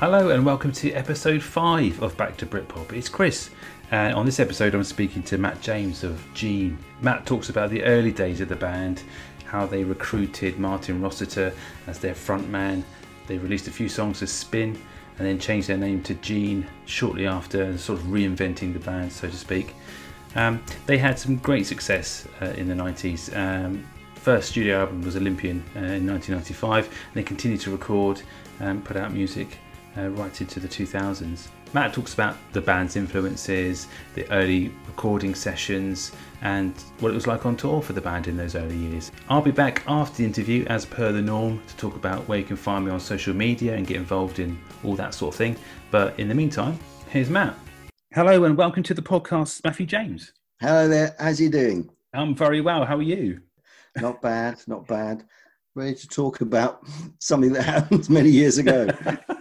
Hello and welcome to episode 5 of Back to Britpop. It's Chris. And on this episode, I'm speaking to Matt James of Gene. Matt talks about the early days of the band, how they recruited Martin Rossiter as their frontman. They released a few songs as Spin and then changed their name to Gene shortly after, sort of reinventing the band, so to speak. Um, they had some great success uh, in the 90s. Um, first studio album was Olympian uh, in 1995, and they continued to record and put out music uh, right into the 2000s. Matt talks about the band's influences, the early recording sessions, and what it was like on tour for the band in those early years. I'll be back after the interview, as per the norm, to talk about where you can find me on social media and get involved in all that sort of thing. But in the meantime, here's Matt. Hello and welcome to the podcast, Matthew James. Hello there. How's you doing? I'm very well. How are you? Not bad. Not bad. Ready to talk about something that happened many years ago.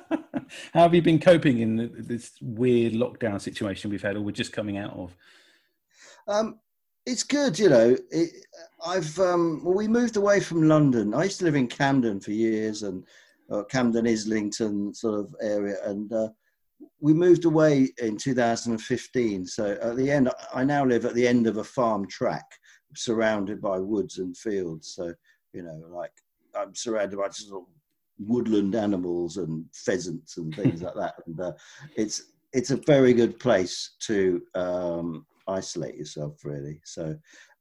How have you been coping in this weird lockdown situation we've had, or we're just coming out of? Um, it's good, you know. It, I've um, well, we moved away from London. I used to live in Camden for years, and uh, Camden Islington sort of area, and uh, we moved away in 2015. So at the end, I now live at the end of a farm track, surrounded by woods and fields. So you know, like I'm surrounded by sort of woodland animals and pheasants and things like that. And uh, it's it's a very good place to um, isolate yourself, really. So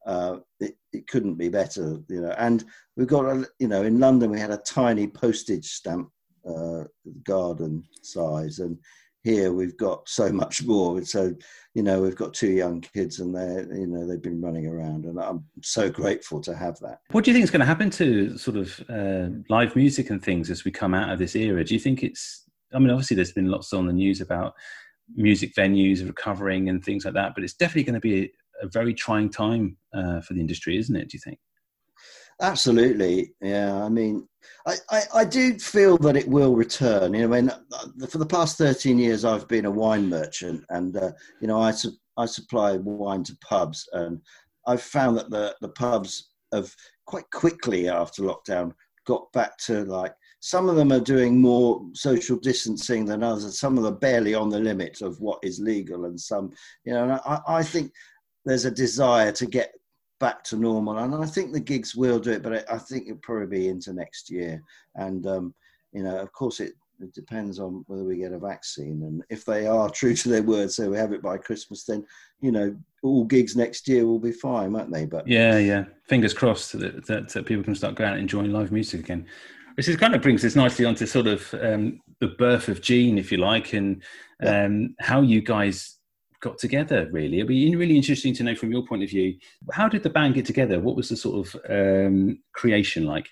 uh, it, it couldn't be better, you know. And we've got, a, you know, in London we had a tiny postage stamp uh, garden size, and here we've got so much more. So, you know, we've got two young kids and they're, you know, they've been running around and I'm so grateful to have that. What do you think is going to happen to sort of uh, live music and things as we come out of this era? Do you think it's, I mean, obviously there's been lots on the news about music venues recovering and things like that, but it's definitely going to be a, a very trying time uh, for the industry, isn't it? Do you think? Absolutely, yeah. I mean, I, I, I, do feel that it will return. You know, when uh, for the past thirteen years, I've been a wine merchant, and uh, you know, I su- I supply wine to pubs, and I've found that the the pubs have quite quickly after lockdown got back to like some of them are doing more social distancing than others, some of them are barely on the limit of what is legal, and some, you know, I, I think there's a desire to get back to normal. And I think the gigs will do it, but I think it'll probably be into next year. And, um, you know, of course, it, it, depends on whether we get a vaccine. And if they are true to their word, so we have it by Christmas, then, you know, all gigs next year will be fine, won't they? But yeah, yeah. Fingers crossed that, that, that people can start going out and enjoying live music again. Which is kind of brings us nicely onto sort of um, the birth of Gene, if you like, and um, yeah. how you guys got together really? It'd be really interesting to know from your point of view how did the band get together? What was the sort of um, creation like?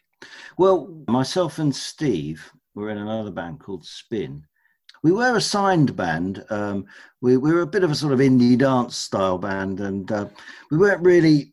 Well myself and steve were in another band called spin. We were a signed band um, we, we, were a bit of a sort of indie dance style band and uh, we weren't really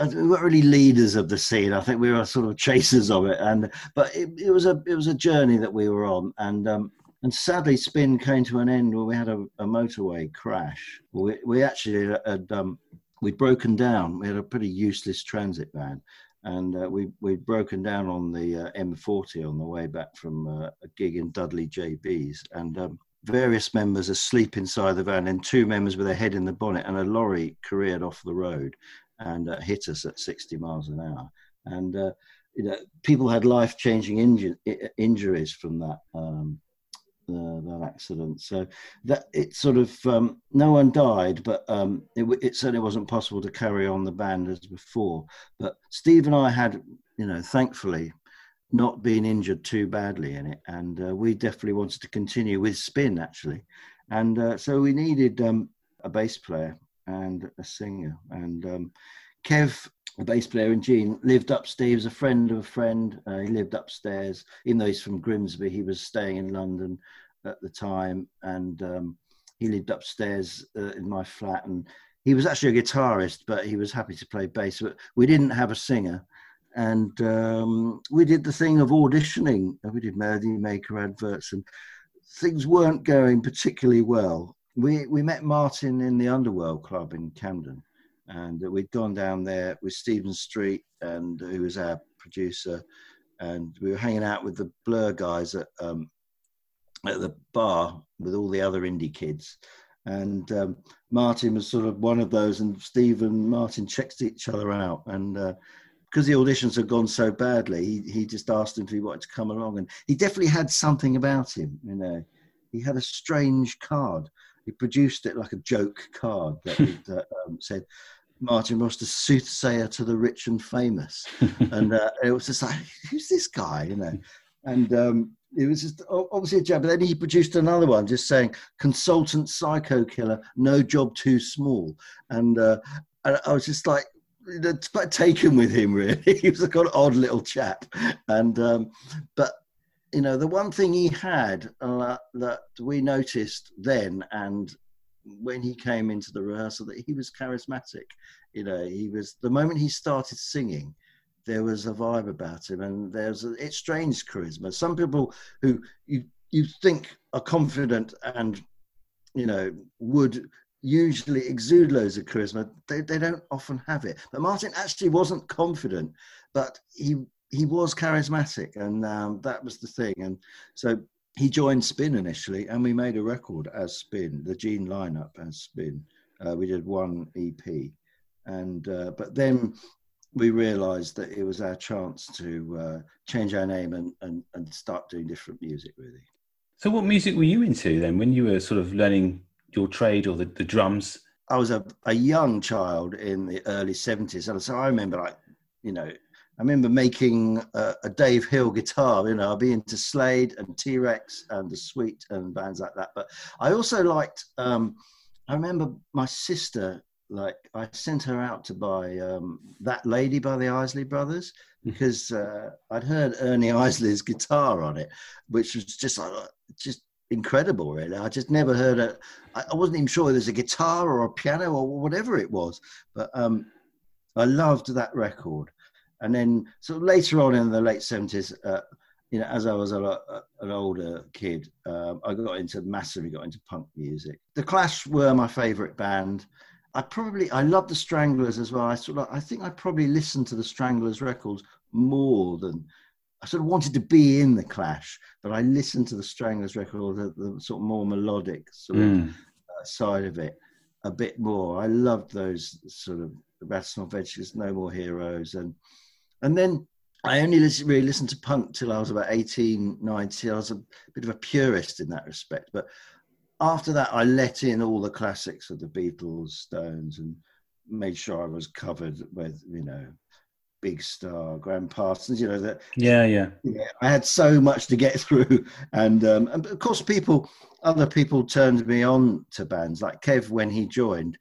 uh, we weren't really leaders of the scene. I think we were sort of chasers of it, and but it, it was a it was a journey that we were on, and um, and sadly, Spin came to an end where we had a, a motorway crash. We, we actually had um, we'd broken down. We had a pretty useless transit van, and uh, we we'd broken down on the uh, M40 on the way back from uh, a gig in Dudley JB's, and um, various members asleep inside the van, and two members with their head in the bonnet, and a lorry careered off the road and uh, hit us at 60 miles an hour, and. Uh, you know, people had life-changing inju- injuries from that um, that accident. So that it sort of um, no one died, but um, it, it, certainly wasn't possible to carry on the band as before. But Steve and I had, you know, thankfully, not been injured too badly in it, and uh, we definitely wanted to continue with Spin actually, and uh, so we needed um, a bass player and a singer, and um, Kev the bass player in Gene lived upstairs. He was a friend of a friend. Uh, he lived upstairs, even though he's from Grimsby. He was staying in London at the time, and um, he lived upstairs uh, in my flat. And he was actually a guitarist, but he was happy to play bass. But we didn't have a singer, and um, we did the thing of auditioning. We did Melody Maker adverts, and things weren't going particularly well. We we met Martin in the Underworld Club in Camden and we'd gone down there with Stephen Street, and who was our producer, and we were hanging out with the Blur guys at um, at the bar with all the other indie kids. And um, Martin was sort of one of those, and Steve and Martin checked each other out. And uh, because the auditions had gone so badly, he, he just asked him if he wanted to come along. And he definitely had something about him, you know. He had a strange card. He produced it like a joke card that, that um, said, Martin Ross, a soothsayer to the rich and famous. and uh, it was just like, who's this guy, you know? And um, it was just obviously a joke. But then he produced another one just saying, consultant psycho killer, no job too small. And, uh, and I was just like, that's quite taken with him really he was a kind of odd little chap and um, but you know the one thing he had uh, that we noticed then and when he came into the rehearsal that he was charismatic you know he was the moment he started singing there was a vibe about him and there's a, it's strange charisma. Some people who you you think are confident and you know would usually exude loads of charisma they, they don't often have it. But martin actually wasn't confident but he he was charismatic and um, that was the thing. And so he joined spin initially and we made a record as spin the gene lineup as spin. Uh, we did one ep and uh, but then we realized that it was our chance to uh, change our name and, and, and start doing different music really. So what music were you into then when you were sort of learning your trade or the, the drums? I was a, a young child in the early 70s and so i remember like you know I remember making a, a, Dave Hill guitar. You know, I'd be into Slade and T Rex and the Sweet and bands like that. But I also liked. Um, I remember my sister. Like I sent her out to buy um, that lady by the Isley Brothers hmm. because uh, I'd heard Ernie Isley's guitar on it, which was just like just incredible. Really, I just never heard it. I wasn't even sure there's a guitar or a piano or whatever it was, but um, I loved that record and then so later on in the late 70s uh, you know as i was a, a, an older kid um, i got into massively got into punk music the clash were my favorite band i probably i love the stranglers as well i sort of i think i probably listened to the stranglers records more than I sort of wanted to be in the Clash, but I listened to the Stranglers record, the, the sort of more melodic sort mm. of uh, side of it, a bit more. I loved those sort of Rattus Norvegicus, No More Heroes, and and then I only listen, really listened to punk till I was about 18, 19. I was a bit of a purist in that respect. But after that, I let in all the classics of the Beatles, Stones, and made sure I was covered with, you know, Big Star, Gram Parsons, you know, that. Yeah, yeah. yeah I had so much to get through. And, um, and of course, people, other people turned me on to bands like Kev when he joined.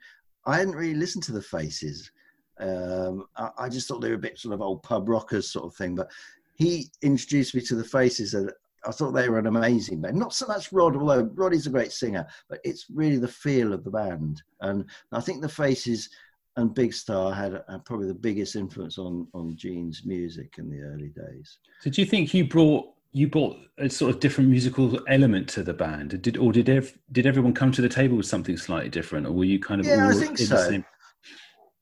I hadn't really listened to the Faces um, I, I, just thought they were a bit sort of old pub rockers sort of thing. But he introduced me to the Faces, and I thought they were an amazing band. Not so much Rod, although Roddy's a great singer, but it's really the feel of the band. And I think the Faces and Big Star had, had probably the biggest influence on on Gene's music in the early days. So, do you think you brought you brought a sort of different musical element to the band? Did or did ev- did everyone come to the table with something slightly different, or were you kind of yeah, I think so.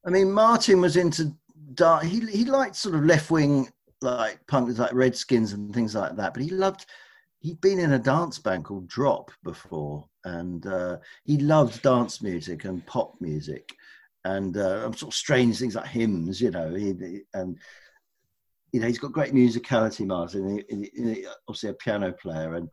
I mean, Martin was into dark. He he liked sort of left wing like punk, like Redskins and things like that. But he loved. He'd been in a dance band called Drop before, and uh, he loved dance music and pop music, and uh, sort of strange things like hymns, you know. He, and you know, he's got great musicality, Martin. He, he, obviously, a piano player, and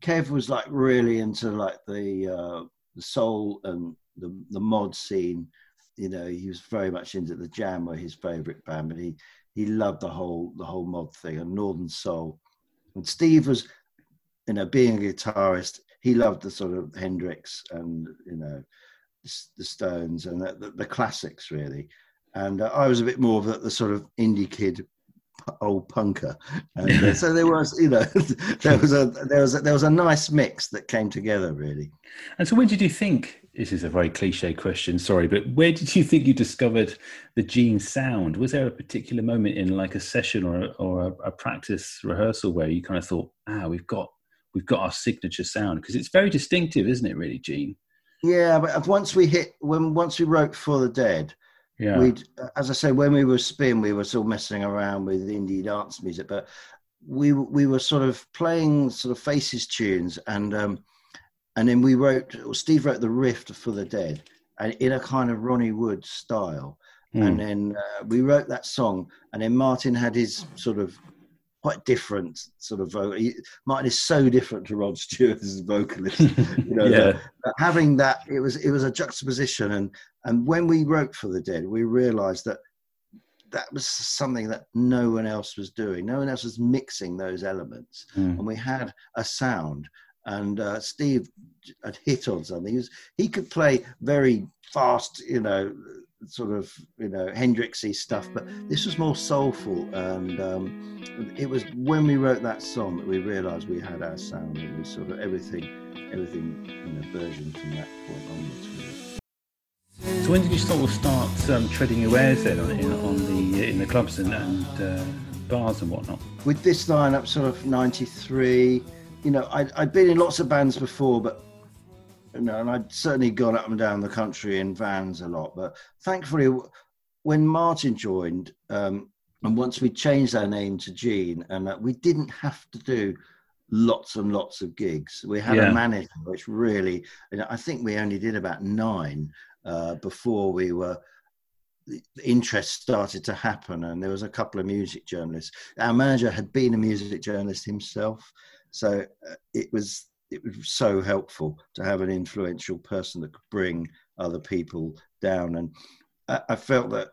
Kev was like really into like the uh, the soul and the the mod scene you know, he was very much into the Jam, were his favourite band, but he he loved the whole the whole mod thing and Northern Soul. And Steve was, you know, being a guitarist, he loved the sort of Hendrix and you know, the, the Stones and the, the, the, classics really. And uh, I was a bit more of the, the sort of indie kid old punker. And uh, so there was, you know, there was a there was a, there was a nice mix that came together really. And so, when did you think? This is a very cliche question, sorry, but where did you think you discovered the Gene sound? Was there a particular moment in like a session or a, or a, a practice rehearsal where you kind of thought, ah, we've got we've got our signature sound because it's very distinctive, isn't it? Really, Gene. Yeah, but once we hit when once we wrote for the dead, yeah. We'd, as I say, when we were spin, we were still messing around with indie dance music, but we we were sort of playing sort of faces tunes and um, and then we wrote or Steve wrote the riff for the Dead and in a kind of Ronnie Wood style. Mm. And then uh, we wrote that song, and then Martin had his sort of quite different sort of vocal. Martin is so different to Rod Stewart as a vocalist. You know, yeah. having that it was it was a juxtaposition, and and when we wrote for the Dead, we realised that that was something that no one else was doing. No one else was mixing those elements, mm. and we had a sound. And uh, Steve had hit on something. He, was, he could play very fast, you know, sort of you know Hendrixy stuff, but this was more soulful. And um, it was when we wrote that song that we realised we had our sound, and we sort of everything, everything you know, version from that point onwards. Really. So when did you sort of start um, treading your wares then on, in, on the in the clubs and, and uh, bars and whatnot? With this lineup, sort of '93. You know, I'd, I'd been in lots of bands before, but no, and I'd certainly gone up and down the country in vans a lot. But thankfully, when Martin joined, um, and once we changed our name to Gene, and uh, we didn't have to do lots and lots of gigs. We had yeah. a manager, which really, you know, I think we only did about nine uh, before we were. The interest started to happen, and there was a couple of music journalists. Our manager had been a music journalist himself, so uh, it was it was so helpful to have an influential person that could bring other people down. And I, I felt that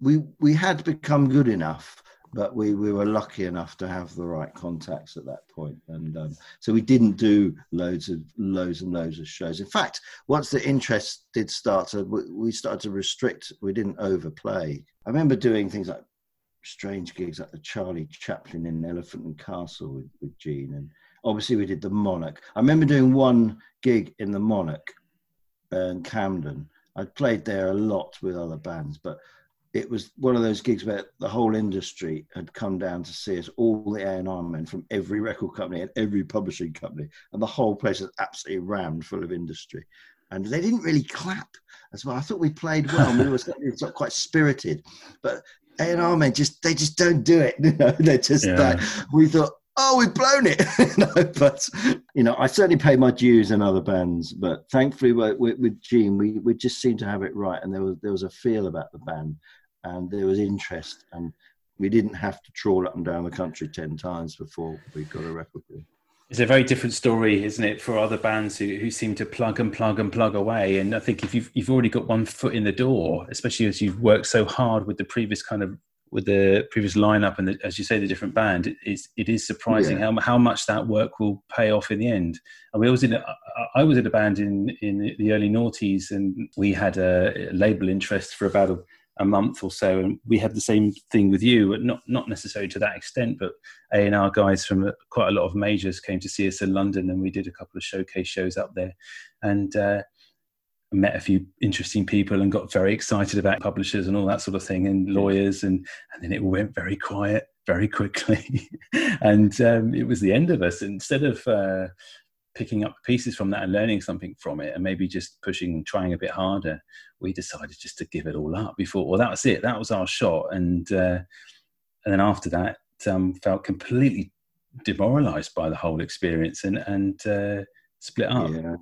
we we had become good enough, but we, we were lucky enough to have the right contacts at that point. And um, so we didn't do loads of loads and loads of shows. In fact, once the interest did start to, we started to restrict. We didn't overplay. I remember doing things like strange gigs like the Charlie Chaplin in Elephant and Castle with, with Gene and obviously we did the Monarch. I remember doing one gig in the Monarch in Camden. I'd played there a lot with other bands, but it was one of those gigs where the whole industry had come down to see us, all the A&R men from every record company and every publishing company, and the whole place was absolutely rammed full of industry. And they didn't really clap as well. I thought we played well. we were quite spirited, but A&R men just they just don't do it. You know, they're just yeah. like we thought oh, we've blown it. but you know, I certainly pay my dues in other bands, but thankfully with, with Gene, we, we just seemed to have it right, and there was there was a feel about the band, and there was interest, and we didn't have to trawl up and down the country ten times before we got a record deal. It's a very different story, isn't it, for other bands who, who seem to plug and plug and plug away. And I think if you've you've already got one foot in the door, especially as you've worked so hard with the previous kind of with the previous lineup and the, as you say the different band it is it is surprising yeah. how, how much that work will pay off in the end. And we was in a, I was in a band in in the early noughties and we had a label interest for about a, a month or so. And we had the same thing with you not not necessarily to that extent but A&R guys from quite a lot of majors came to see us in London and we did a couple of showcase shows up there. And uh, met a few interesting people and got very excited about publishers and all that sort of thing and lawyers and and then it went very quiet very quickly. And um, it was the end of us. Instead of uh, picking up pieces from that and learning something from it and maybe just pushing and trying a bit harder we decided just to give it all up. Before well that was it. That was our shot. And uh, and then after that um, felt completely demoralized by the whole experience and and uh, split up. Yeah.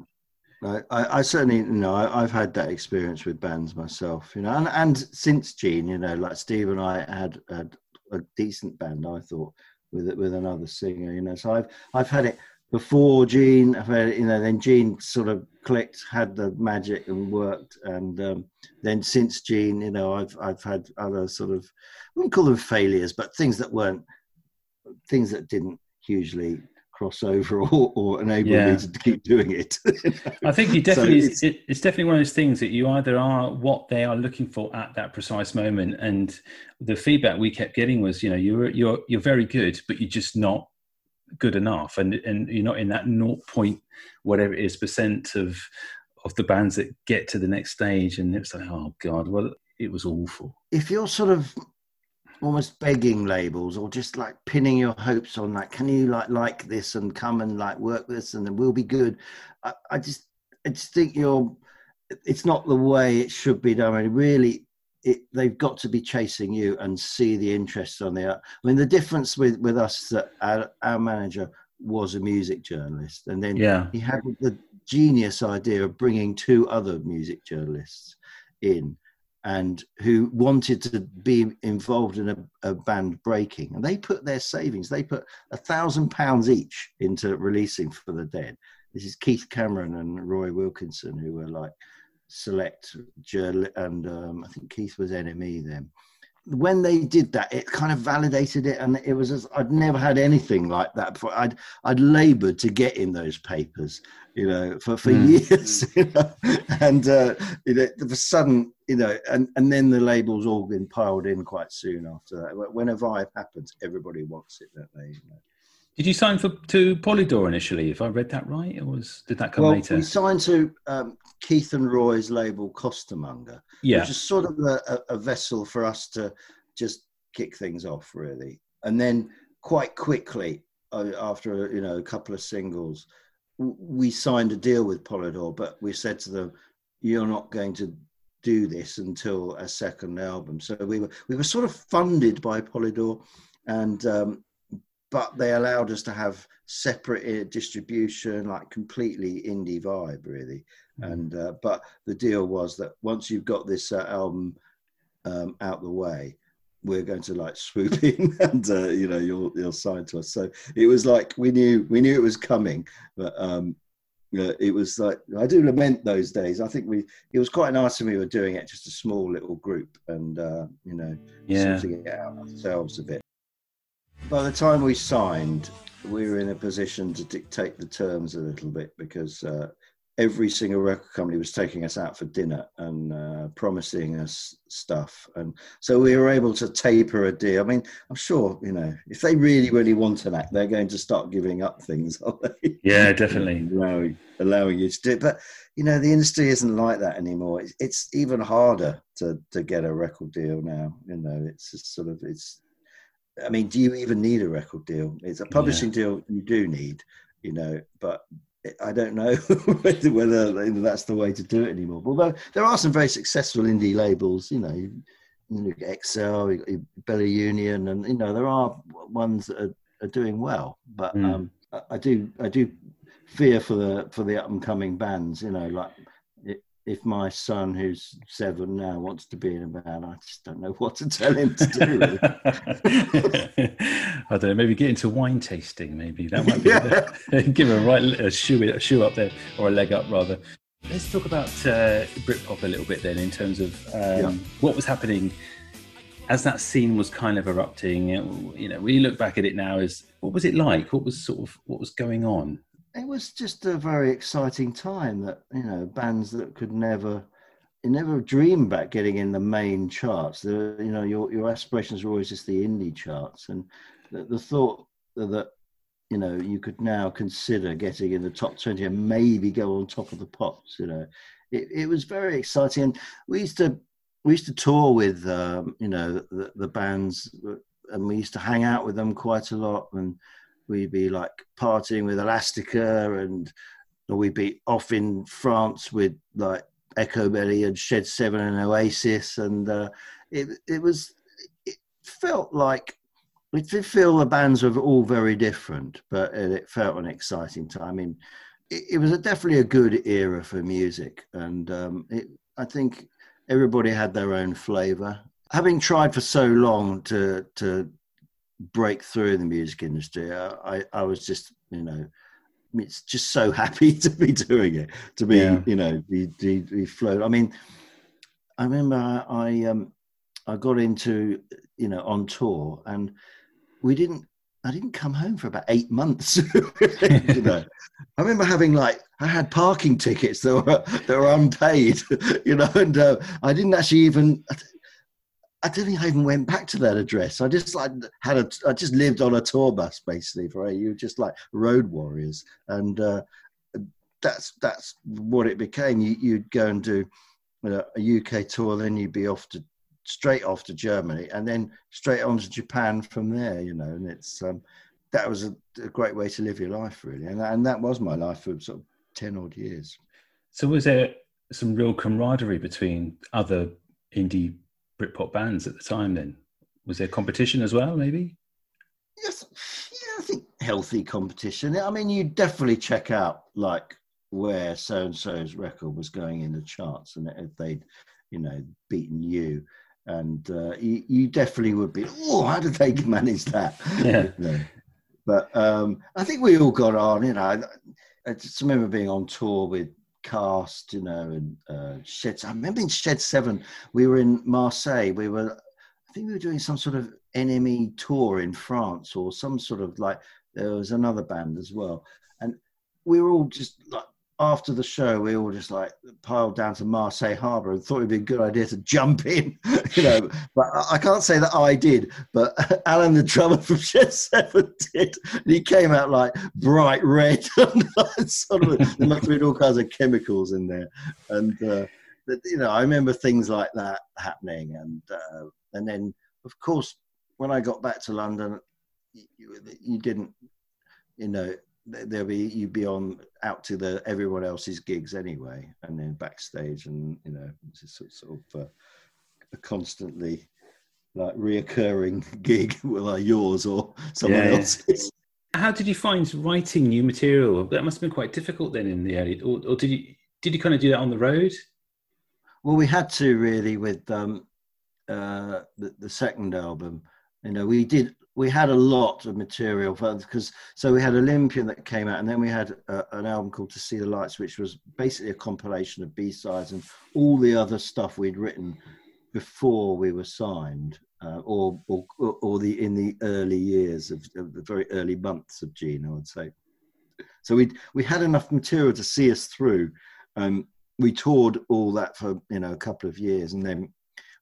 I, I, certainly you know I, have had that experience with bands myself, you know, and, and since Gene, you know, like Steve and I had, had a decent band, I thought, with with another singer, you know. So I've I've had it before Gene, I've had it, you know, then Gene sort of clicked, had the magic and worked, and um, then since Gene, you know, I've I've had other sort of I wouldn't call them failures, but things that weren't things that didn't hugely crossover or, or enable yeah. me to keep doing it. I think you definitely so it's, it's, definitely one of those things that you either are what they are looking for at that precise moment, and the feedback we kept getting was, you know, you're you're you're very good, but you're just not good enough, and and you're not in that naught point whatever it is percent of of the bands that get to the next stage, and it's like, oh god, well, it was awful. If you're sort of almost begging labels or just like pinning your hopes on like can you like like this and come and like work this and then we'll be good I, I just i just think you're it's not the way it should be done I mean, really it, they've got to be chasing you and see the interest on the. I mean, the difference with with us that our, our manager was a music journalist, and then Yeah. he had the genius idea of bringing two other music journalists in and who wanted to be involved in a, a band breaking. And they put their savings they put a thousand pounds each into releasing for the dead. This is keith cameron and roy wilkinson who were like select and um, i think keith was nme then when they did that, it kind of validated it, and it was as, I'd never had anything like that before. I'd I'd laboured to get in those papers, you know, for for Mm. years, you know? and uh, you know, the sudden, you know, and and then the labels all been piled in quite soon after that. When- When a vibe happens, everybody wants it, don't they? You know? Did you sign for to Polydor initially? If I read that right, or was did that come well, later? we signed to um, Keith and Roy's label Costermonger, yeah, which is sort of a, a, vessel for us to just kick things off, really. And then quite quickly, uh, after you know a couple of singles, we signed a deal with Polydor, but we said to them, "You're not going to do this until a second album." So we were we were sort of funded by Polydor, and um, but they allowed us to have separate uh, distribution, like completely indie vibe, really. Mm. And uh, but the deal was that once you've got this uh, album um, out the way, we're going to like swoop in, and uh, you know you'll you'll sign to us. So it was like we knew we knew it was coming, but um, it was like I do lament those days. I think we it was quite nice when we were doing it just a small little group, and uh, you know yeah. sorting it out ourselves a bit. By the time we signed, we were in a position to dictate the terms a little bit because uh, every single record company was taking us out for dinner and uh, promising us stuff. And so we were able to taper a deal. I mean, I'm sure, you know, if they really, really want an act, they're going to start giving up things, aren't they? Yeah, definitely. allowing, allowing you to do it. But, you know, the industry isn't like that anymore. It's, it's even harder to, to get a record deal now. You know, it's just sort of, it's, I mean, do you even need a record deal? It's a publishing deal you do need, you know, but I don't know whether, whether that's the way to do it anymore. Although there are some very successful indie labels, you know, you look at XL, Bella Union, and you know there are ones that are, are doing well. But Mm. um, I, I do, I do fear for the for the up and coming bands. You know, like if my son, who's seven now, wants to be in a band, I just don't know what to tell him to do. I don't know. Maybe get into wine tasting. Maybe that might be. Yeah. Give him a right a shoe a shoe up there or a leg up rather. Let's talk about uh, Britpop a little bit then, in terms of um, Yeah. what was happening as that scene was kind of erupting. You know, you look back at it now, is what was it like? What was sort of what was going on? It was just a very exciting time that you know bands that could never you never dream about getting in the main charts. The you know your your aspirations were always just the indie charts. And the, the thought that you know you could now consider getting in the top 20 and maybe go on top of the pops you know it, it was very exciting. And we used to we used to tour with um, you know the, the bands and we used to hang out with them quite a lot. And we'd be like partying with Elastica and or we'd be off in France with like Echobelly and Shed Seven and Oasis and uh, it it was it felt like it did feel the bands were all very different, but it, it felt an exciting time. I mean, it, it was a, definitely a good era for music, and um, it, I think everybody had their own flavour. Having tried for so long to to break through in the music industry, I, I, I was just, you know, it's just so happy to be doing it, to be, Yeah. you know, be, be, be float. I mean, I remember I, I, um, I got into, you know, on tour and we didn't, I didn't come home for about eight months. you know, I remember having like, I had parking tickets that were, that were unpaid, you know, and uh, I didn't actually even, I don't think I even went back to that address. I just like had a, I just lived on a tour bus basically for you, just like road warriors, and uh, that's that's what it became. You, you'd go and do uh, a UK tour, then you'd be off to straight off to Germany, and then straight on to Japan from there. You know, and it's um, that was a, a great way to live your life, really, and and that was my life for sort of ten odd years. So was there some real camaraderie between other indie Britpop bands at the time. Then was there competition as well? Maybe. Yes, yeah, I think healthy competition. I mean, you definitely check out like where so and so's record was going in the charts, and if they'd, you know, beaten you, and uh, you, you, definitely would be. Oh, how did they manage that? Yeah. you know? But um, I think we all got on. You know, I, I just remember being on tour with Cast, you know, and uh, Shed. I remember in Shed Seven, we were in Marseille. We were, I think we were doing some sort of NME tour in France or some sort of like. There was another band as well, and we were all just like after the show, we all just like piled down to Marseille Harbour and thought it'd be a good idea to jump in, you know. but I can't say that I did, but Alan, the drummer from Shed Seven, did. And he came out like bright red. sort of, there must have been all kinds of chemicals in there, and uh, you know, I remember things like that happening, and uh, and then of course when I got back to London, you, you didn't, you know there'll be you'd be on out to the everyone else's gigs anyway, and then backstage, and you know, it's sort of uh, a constantly like reoccurring gig, whether yours or someone yeah, else's. How did you find writing new material? That must have been quite difficult then in the early, or, or did you did you kind of do that on the road? Well, we had to really with um, uh, the, the second album. You know, we did we had a lot of material because so we had Olympian that came out, and then we had uh, an album called To See the Lights, which was basically a compilation of B sides and all the other stuff we'd written before we were signed, uh, or, or or the in the early years of, of, the very early months of Gene, I would say. So we we had enough material to see us through. Um, we toured all that for you know a couple of years, and then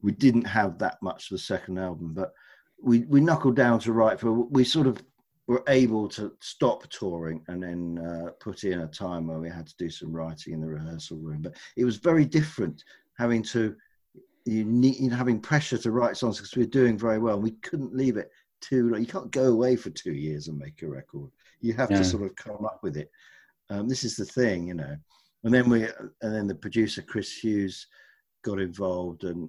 we didn't have that much for the second album, but we we knuckled down to write for we sort of were able to stop touring and then uh, put in a time where we had to do some writing in the rehearsal room. But it was very different having to you need having pressure to write songs because we were doing very well. We couldn't leave it too long. You can't go away for two years and make a record. You have yeah. to sort of come up with it. Um, this is the thing, you know. And then we and then the producer Chris Hughes got involved and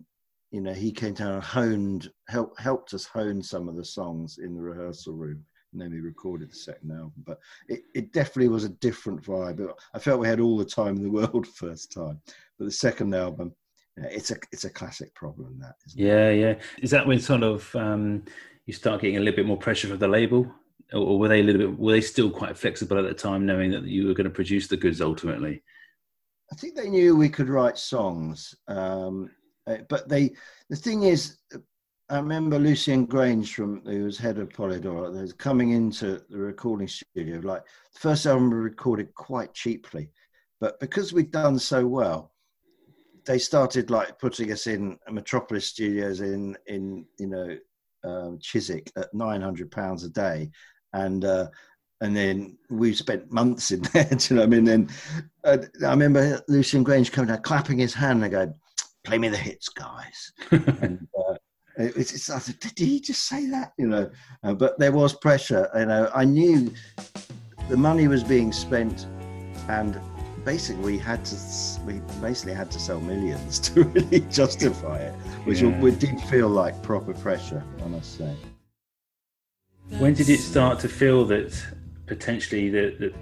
you know, he came down and honed, help, helped us hone some of the songs in the rehearsal room. And then we recorded the second album. But it, it definitely was a different vibe. I felt we had all the time in the world first time. But the second album, it's a it's a classic problem that. yeah, it? yeah. Is that when sort of um, you start getting a little bit more pressure from the label, or were they a little bit? Were they still quite flexible at the time, knowing that you were going to produce the goods ultimately? I think they knew we could write songs. Um, uh, but they, the thing is, I remember Lucian Grainge from who was head of Polydor, was coming into the recording studio. Like the first album we recorded quite cheaply, but because we'd done so well, they started like putting us in Metropolis Studios in in you know um, Chiswick at nine hundred pounds a day, and uh, and then we spent months in there. you know I mean? And uh, I remember Lucian Grainge coming out, clapping his hand, and going, play me the hits, guys. and uh, it's, it's, I said, did he just say that? You know, uh, but there was pressure. You know, I knew the money was being spent, and basically we had to we basically had to sell millions to really justify it, which yeah. we did feel like proper pressure, I must say. When did it start to feel that potentially that, that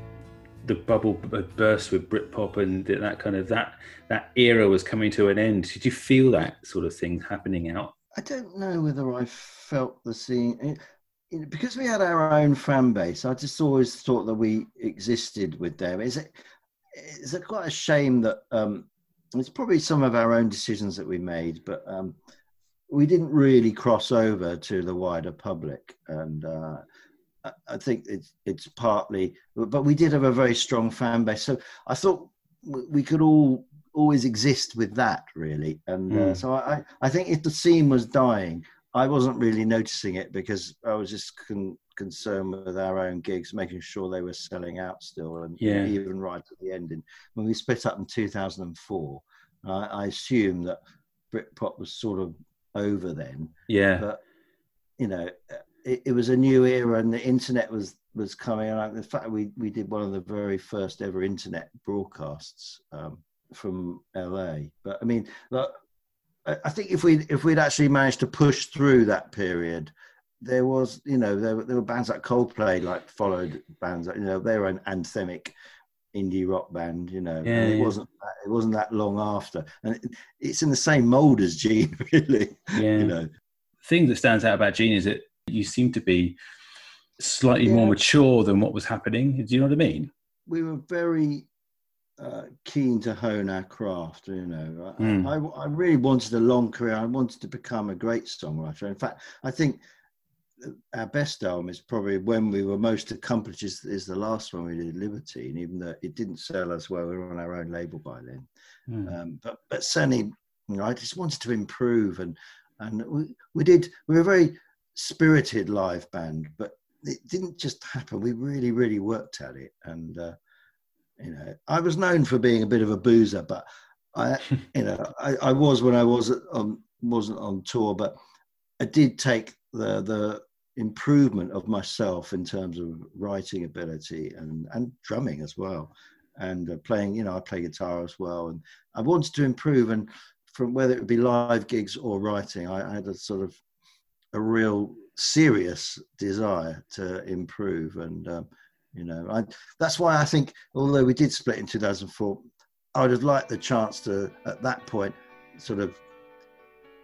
the bubble burst with Britpop and that kind of that that era was coming to an end. Did you feel that sort of thing happening out? I don't know whether I felt the scene because we had our own fan base. I just always thought that we existed with them. Is it? Is it quite a shame that um, it's probably some of our own decisions that we made, but um, we didn't really cross over to the wider public and. Uh, I think it's it's partly, but we did have a very strong fan base. So I thought we could all always exist with that really, and mm. uh, hmm. so I I think if the scene was dying, I wasn't really noticing it because I was just con- concerned with our own gigs, making sure they were selling out still, and yeah. even right at the end. And when we split up in 2004, uh, I assume that Britpop was sort of over then. Yeah, but you know it, it, was a new era and the internet was was coming out. In fact, we we did one of the very first ever internet broadcasts um, from LA. But I mean, I think if we if we'd actually managed to push through that period, there was you know there, there were bands like Coldplay like followed bands like, you know they were an anthemic indie rock band you know Yeah, and it yeah. wasn't that, it wasn't that long after and it, it's in the same mold as Gene really Yeah. you know thing that stands out about Gene is that you seem to be slightly Yeah. more mature than what was happening. Do you know what I mean? we were very uh, keen to hone our craft. You know, I, Mm. I, I really wanted a long career. I wanted to become a great songwriter. In fact, I think our best album is probably when we were most accomplished. Is, is the last one we did, Liberty, and even though it didn't sell as well, we were on our own label by then. Mm. Um, but but certainly, you know, I just wanted to improve, and and we, we did. We were very spirited live band, but it didn't just happen. We really, really worked at it, and uh, you know, I was known for being a bit of a boozer, but I, you know, I, I was when I was um, wasn't on tour, but I did take the the improvement of myself in terms of writing ability and and drumming as well and uh, playing you know i play guitar as well. And i wanted to improve. And from whether it would be live gigs or writing i, I had a sort of a real serious desire to improve and um, you know I, that's why i think although we did split in 2004 i would have liked the chance to at that point sort of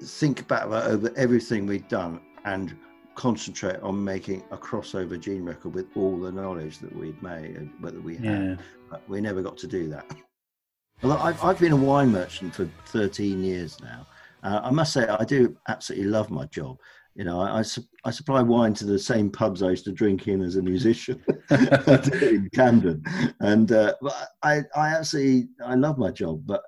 think back about over everything we'd done and concentrate on making a crossover gene record with all the knowledge that we'd made and that we had Yeah. but we never got to do that. Well, I've, I've been a wine merchant for 13 years now. Uh, I must say, I do absolutely love my job. You know, I, I, su- I supply wine to the same pubs I used to drink in as a musician in Camden. And uh, but I, I absolutely, I love my job. But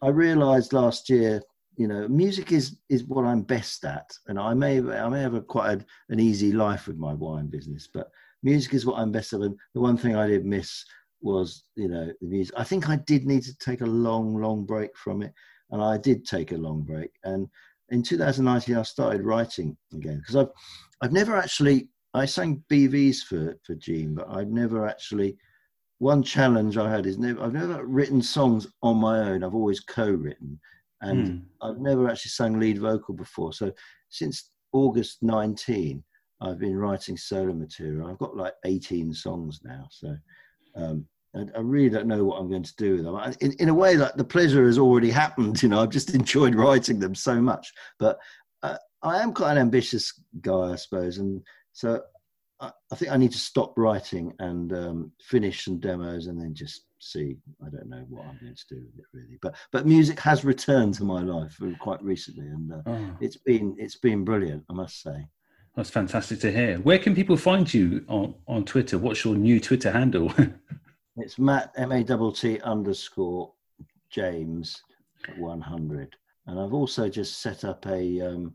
I realized last year, you know, music is, is what I'm best at. And I may, I may have a quite a, an easy life with my wine business, but music is what I'm best at. And the one thing I did miss was you know the music i think i did need to take a long long break from it and i did take a long break and in 2019 i started writing again because i've i've never actually i sang bvs for for gene but i've never actually one challenge i had is never i've never written songs on my own i've always co-written and Mm. I've never actually sung lead vocal before. So since August 19, I've been writing solo material. I've got like 18 songs now. So um, and I really don't know what I'm going to do with them. I- In, in a way, like the pleasure has already happened. You know, I've just enjoyed writing them so much. But uh, I am quite an ambitious guy, I suppose, and so I, I think I need to stop writing and um, finish some demos, and then just see. I don't know what I'm going to do with it really. But but music has returned to my life quite recently, and uh, Oh, it's been it's been brilliant, I must say. that's fantastic to hear. Where can people find you on, on Twitter? What's your new Twitter handle? It's Matt M A T T underscore James one hundred, and I've also just set up a um,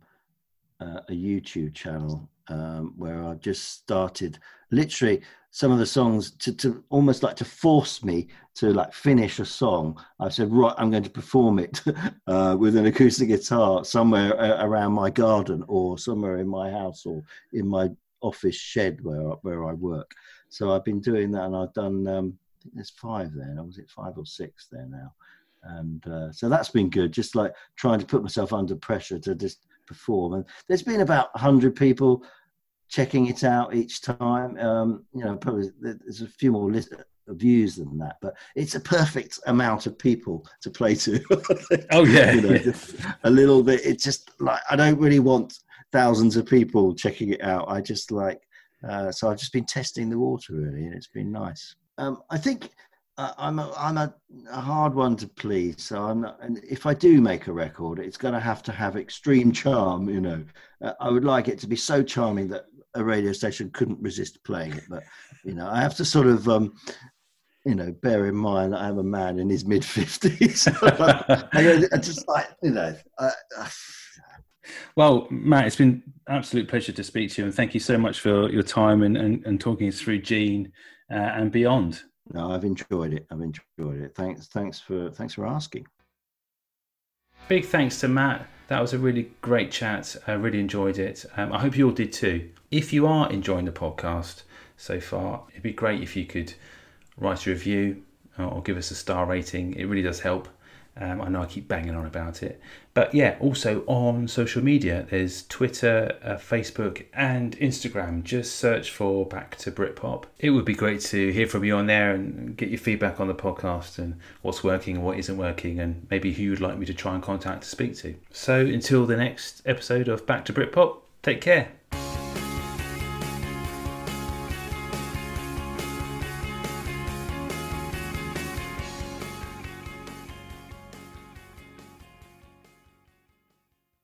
uh, a YouTube channel um, where I've just started literally some of the songs to, to almost like to force me to like finish a song. I said, right, I'm going to perform it uh, with an acoustic guitar somewhere around my garden or somewhere in my house or in my office shed where where I work. So I've been doing that, and I've done. Um, think there's five there. Now was it five or six there now? And uh, so that's been good. Just like trying to put myself under pressure to just perform. And there's been about 100 people checking it out each time. Um, you know, probably there's a few more list, views than that, but it's a perfect amount of people to play to. Oh, yeah, You know, yeah. a little bit. It's just like I don't really want thousands of people checking it out. I just like uh, so I've just been testing the water really, and it's been nice. Um, I think uh, I'm a, I'm a, a hard one to please. So I'm not, and if I do make a record, it's going to have to have extreme charm. You know, uh, I would like it to be so charming that a radio station couldn't resist playing it. But you know, I have to sort of. Um, you know, bear in mind that I'm a man in his mid fifties. I, just like, you know, I, well, Matt, it's been absolute pleasure to speak to you, and thank you so much for your time and, and, and talking us through Gene uh, and beyond. no, I've enjoyed it. I've enjoyed it. Thanks, thanks for, thanks for asking. Big thanks to Matt. That was a really great chat. I really enjoyed it. Um, I hope you all did too. If you are enjoying the podcast so far, it'd be great if you could write a review uh, or give us a star rating. It really does help. Um, I know I keep banging on about it. But yeah, also on social media, there's Twitter, uh, Facebook, and Instagram. Just search for Back to Britpop. It would be great to hear from you on there and get your feedback on the podcast and what's working and what isn't working, and maybe who you'd like me to try and contact to speak to. So until the next episode of Back to Britpop, take care.